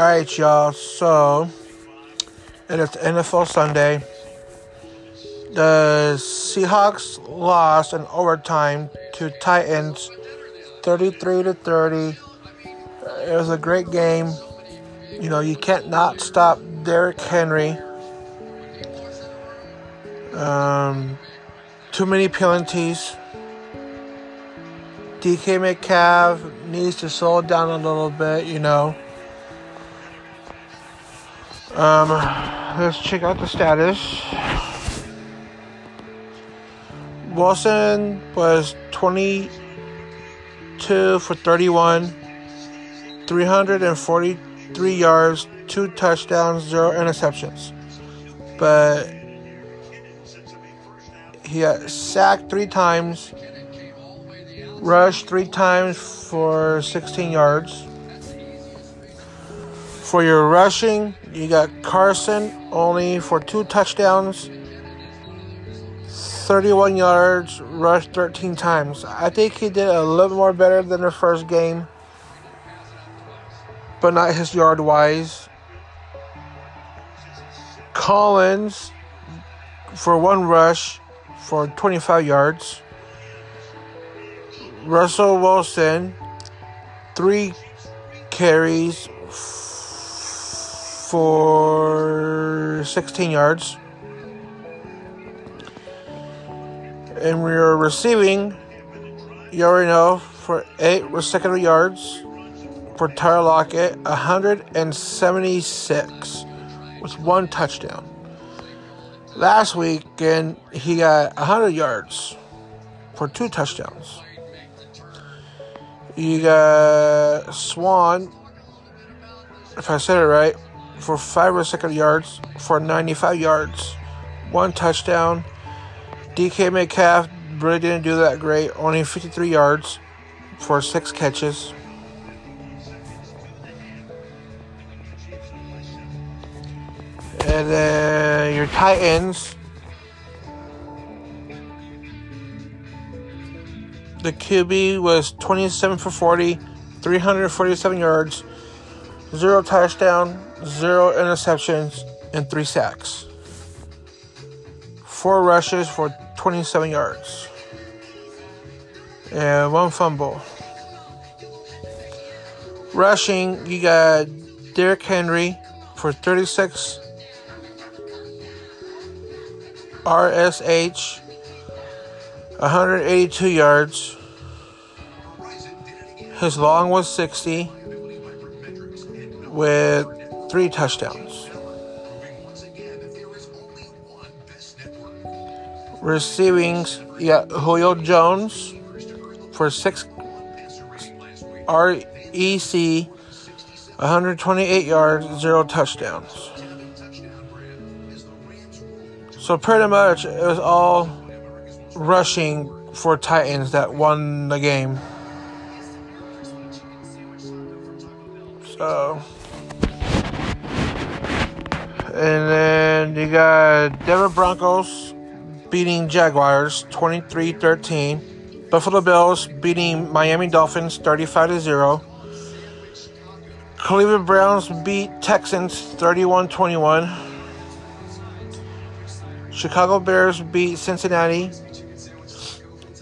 Alright, y'all. So, it's NFL Sunday. The Seahawks lost in overtime to Titans 33 to 30. It was a great game. You know, you can't not stop Derrick Henry. Um, too many penalties. DK Metcalf needs to slow down a little bit, you know. Um, let's check out the status. Wilson was 22 for 31, 343 yards, two touchdowns, zero interceptions. But he got sacked three times, rushed three times for 16 yards. For your rushing, you got Carson only for two touchdowns, 31 yards, rushed 13 times. I think he did a little more better than the first game, but not his yard wise. Collins for one rush for 25 yards. Russell Wilson, three carries for 16 yards. And we are receiving, you already know, for eight consecutive yards for Tyler Lockett, 176 with one touchdown. Last weekend, he got 100 yards for two touchdowns. You got Swan, if I said it right, for five consecutive yards for 95 yards, one touchdown. DK Metcalf really didn't do that great, only 53 yards for six catches. And then your Titans. The QB was 27 for 40, 347 yards, zero touchdown, zero interceptions, and three sacks. Four rushes for 27 yards, and one fumble. Rushing, you got Derrick Henry for 36 RSH, 182 yards. His long was 60 with three touchdowns. Receiving yeah, Julio Jones for six REC, 128 yards, zero touchdowns. So pretty much it was all rushing for Titans that won the game. So and then you got Denver Broncos beating Jaguars 23-13. Buffalo Bills beating Miami Dolphins 35 0. Cleveland Browns beat Texans 31-21. Chicago Bears beat Cincinnati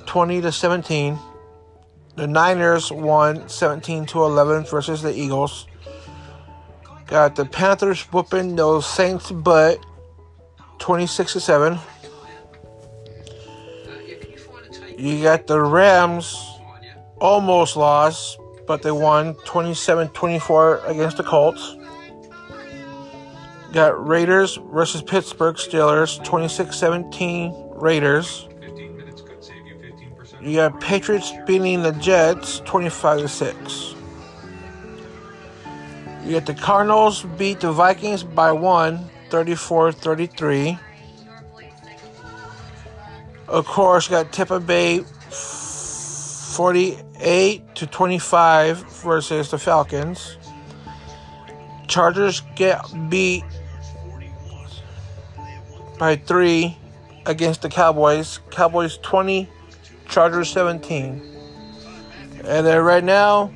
20 to 17. The Niners won 17 to 11 versus the Eagles. Got the Panthers whooping those Saints butt 26 to 7. You got the Rams almost lost, but they won 27 24 against the Colts. Got Raiders versus Pittsburgh Steelers 26 17 Raiders. You got Patriots beating the Jets 25 to 6. Got the Cardinals beat the Vikings by one, 34 33. Of course, got Tampa Bay 48 to 25 versus the Falcons. Chargers get beat by three against the Cowboys. Cowboys 20, Chargers 17. And then right now,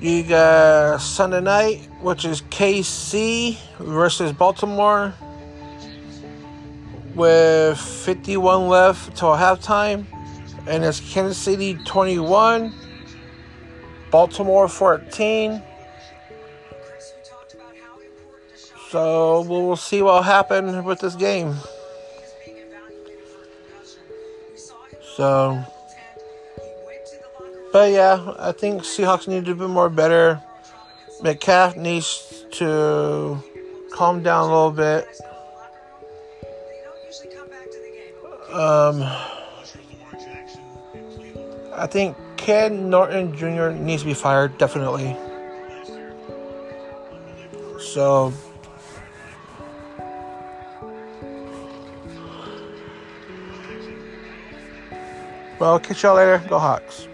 You got Sunday night, which is KC versus Baltimore, with 51 left till halftime, and it's Kansas City 21, Baltimore 14. So we'll see what will happen with this game. So, but yeah, I think Seahawks need to be more better. Metcalf needs to calm down a little bit. Um, I think Ken Norton Jr. needs to be fired, definitely. So, well, catch y'all later. Go Hawks.